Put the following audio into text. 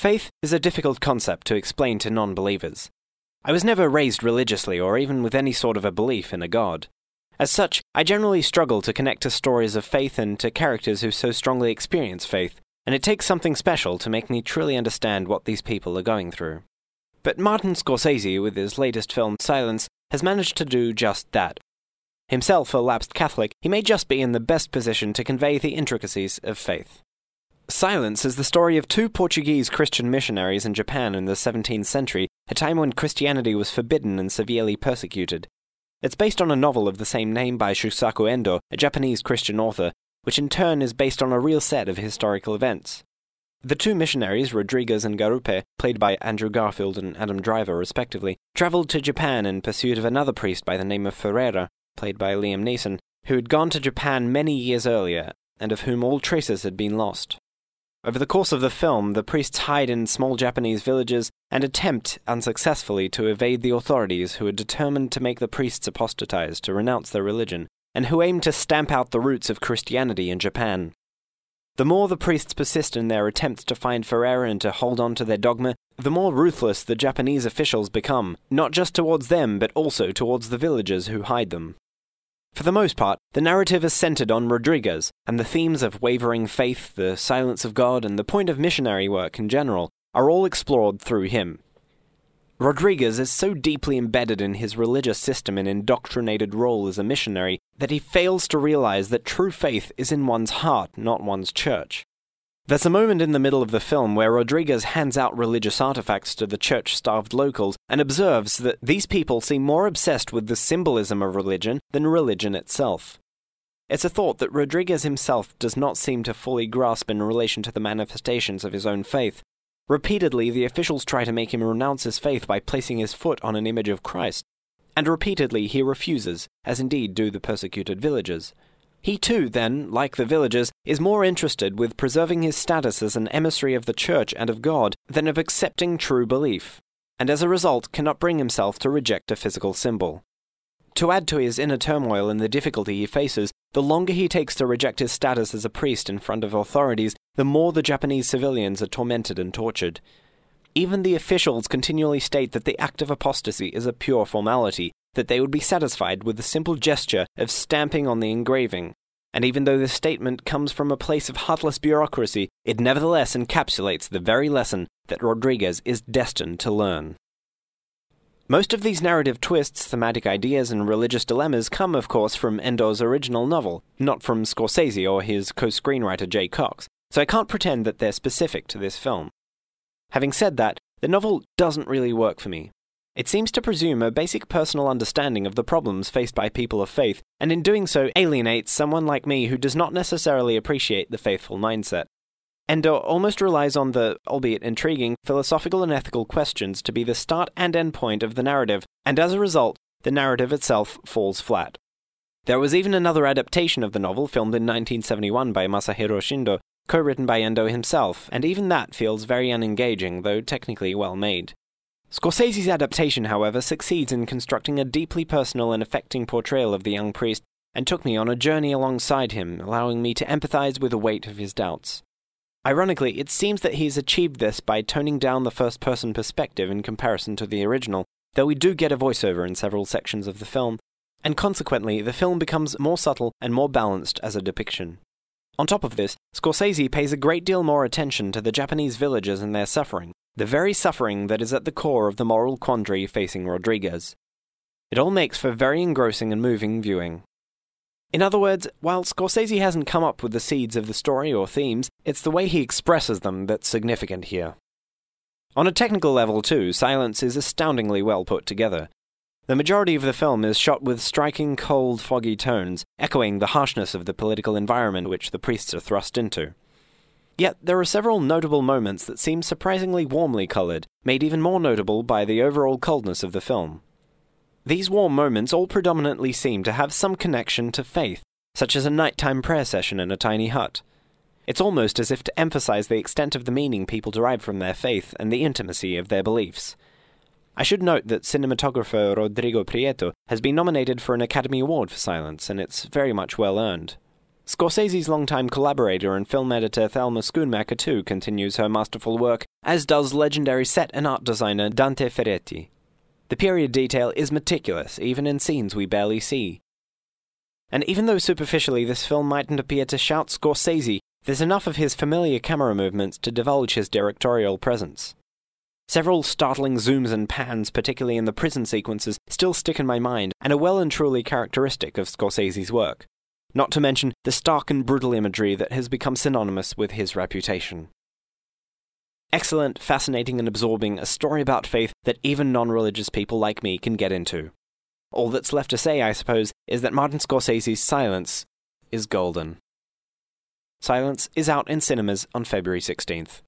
Faith is a difficult concept to explain to non believers. I was never raised religiously or even with any sort of a belief in a God. As such, I generally struggle to connect to stories of faith and to characters who so strongly experience faith, and it takes something special to make me truly understand what these people are going through. But Martin Scorsese, with his latest film Silence, has managed to do just that. Himself a lapsed Catholic, he may just be in the best position to convey the intricacies of faith. Silence is the story of two Portuguese Christian missionaries in Japan in the 17th century, a time when Christianity was forbidden and severely persecuted. It's based on a novel of the same name by Shusaku Endo, a Japanese Christian author, which in turn is based on a real set of historical events. The two missionaries, Rodrigues and Garupe, played by Andrew Garfield and Adam Driver respectively, traveled to Japan in pursuit of another priest by the name of Ferreira, played by Liam Neeson, who had gone to Japan many years earlier, and of whom all traces had been lost. Over the course of the film, the priests hide in small Japanese villages and attempt, unsuccessfully, to evade the authorities who are determined to make the priests apostatize, to renounce their religion, and who aim to stamp out the roots of Christianity in Japan. The more the priests persist in their attempts to find Ferreira and to hold on to their dogma, the more ruthless the Japanese officials become, not just towards them, but also towards the villagers who hide them. For the most part, the narrative is centered on Rodrigues, and the themes of wavering faith, the silence of God, and the point of missionary work in general are all explored through him. Rodrigues is so deeply embedded in his religious system and indoctrinated role as a missionary that he fails to realize that true faith is in one's heart, not one's church. There's a moment in the middle of the film where Rodrigues hands out religious artifacts to the church starved locals and observes that these people seem more obsessed with the symbolism of religion than religion itself. It's a thought that Rodrigues himself does not seem to fully grasp in relation to the manifestations of his own faith. Repeatedly, the officials try to make him renounce his faith by placing his foot on an image of Christ, and repeatedly he refuses, as indeed do the persecuted villagers. He too, then, like the villagers, is more interested with preserving his status as an emissary of the Church and of God than of accepting true belief, and as a result cannot bring himself to reject a physical symbol. To add to his inner turmoil and the difficulty he faces, the longer he takes to reject his status as a priest in front of authorities, the more the Japanese civilians are tormented and tortured. Even the officials continually state that the act of apostasy is a pure formality, that they would be satisfied with the simple gesture of stamping on the engraving. And even though this statement comes from a place of heartless bureaucracy, it nevertheless encapsulates the very lesson that Rodrigues is destined to learn. Most of these narrative twists, thematic ideas, and religious dilemmas come, of course, from Endo's original novel, not from Scorsese or his co screenwriter Jay Cocks, so I can't pretend that they're specific to this film. Having said that, the novel doesn't really work for me. It seems to presume a basic personal understanding of the problems faced by people of faith, and in doing so alienates someone like me who does not necessarily appreciate the faithful mindset. Endo uh, almost relies on the, albeit intriguing, philosophical and ethical questions to be the start and end point of the narrative, and as a result, the narrative itself falls flat. There was even another adaptation of the novel filmed in 1971 by Masahiro Shinoda, co written by Endo himself, and even that feels very unengaging, though technically well made. Scorsese's adaptation, however, succeeds in constructing a deeply personal and affecting portrayal of the young priest, and took me on a journey alongside him, allowing me to empathize with the weight of his doubts. Ironically, it seems that he's achieved this by toning down the first person perspective in comparison to the original, though we do get a voiceover in several sections of the film, and consequently, the film becomes more subtle and more balanced as a depiction. On top of this, Scorsese pays a great deal more attention to the Japanese villagers and their suffering, the very suffering that is at the core of the moral quandary facing Rodrigues. It all makes for very engrossing and moving viewing. In other words, while Scorsese hasn't come up with the seeds of the story or themes, it's the way he expresses them that's significant here. On a technical level, too, Silence is astoundingly well put together. The majority of the film is shot with striking, cold, foggy tones, echoing the harshness of the political environment which the priests are thrust into. Yet there are several notable moments that seem surprisingly warmly coloured, made even more notable by the overall coldness of the film. These warm moments all predominantly seem to have some connection to faith, such as a nighttime prayer session in a tiny hut. It's almost as if to emphasize the extent of the meaning people derive from their faith and the intimacy of their beliefs. I should note that cinematographer Rodrigo Prieto has been nominated for an Academy Award for Silence, and it's very much well earned. Scorsese's longtime collaborator and film editor Thelma Schoonmaker too continues her masterful work, as does legendary set and art designer Dante Ferretti. The period detail is meticulous, even in scenes we barely see. And even though superficially this film mightn't appear to shout Scorsese, there's enough of his familiar camera movements to divulge his directorial presence. Several startling zooms and pans, particularly in the prison sequences, still stick in my mind and are well and truly characteristic of Scorsese's work not to mention the stark and brutal imagery that has become synonymous with his reputation. Excellent, fascinating, and absorbing, a story about faith that even non religious people like me can get into. All that's left to say, I suppose, is that Martin Scorsese's Silence is golden. Silence is out in cinemas on February 16th.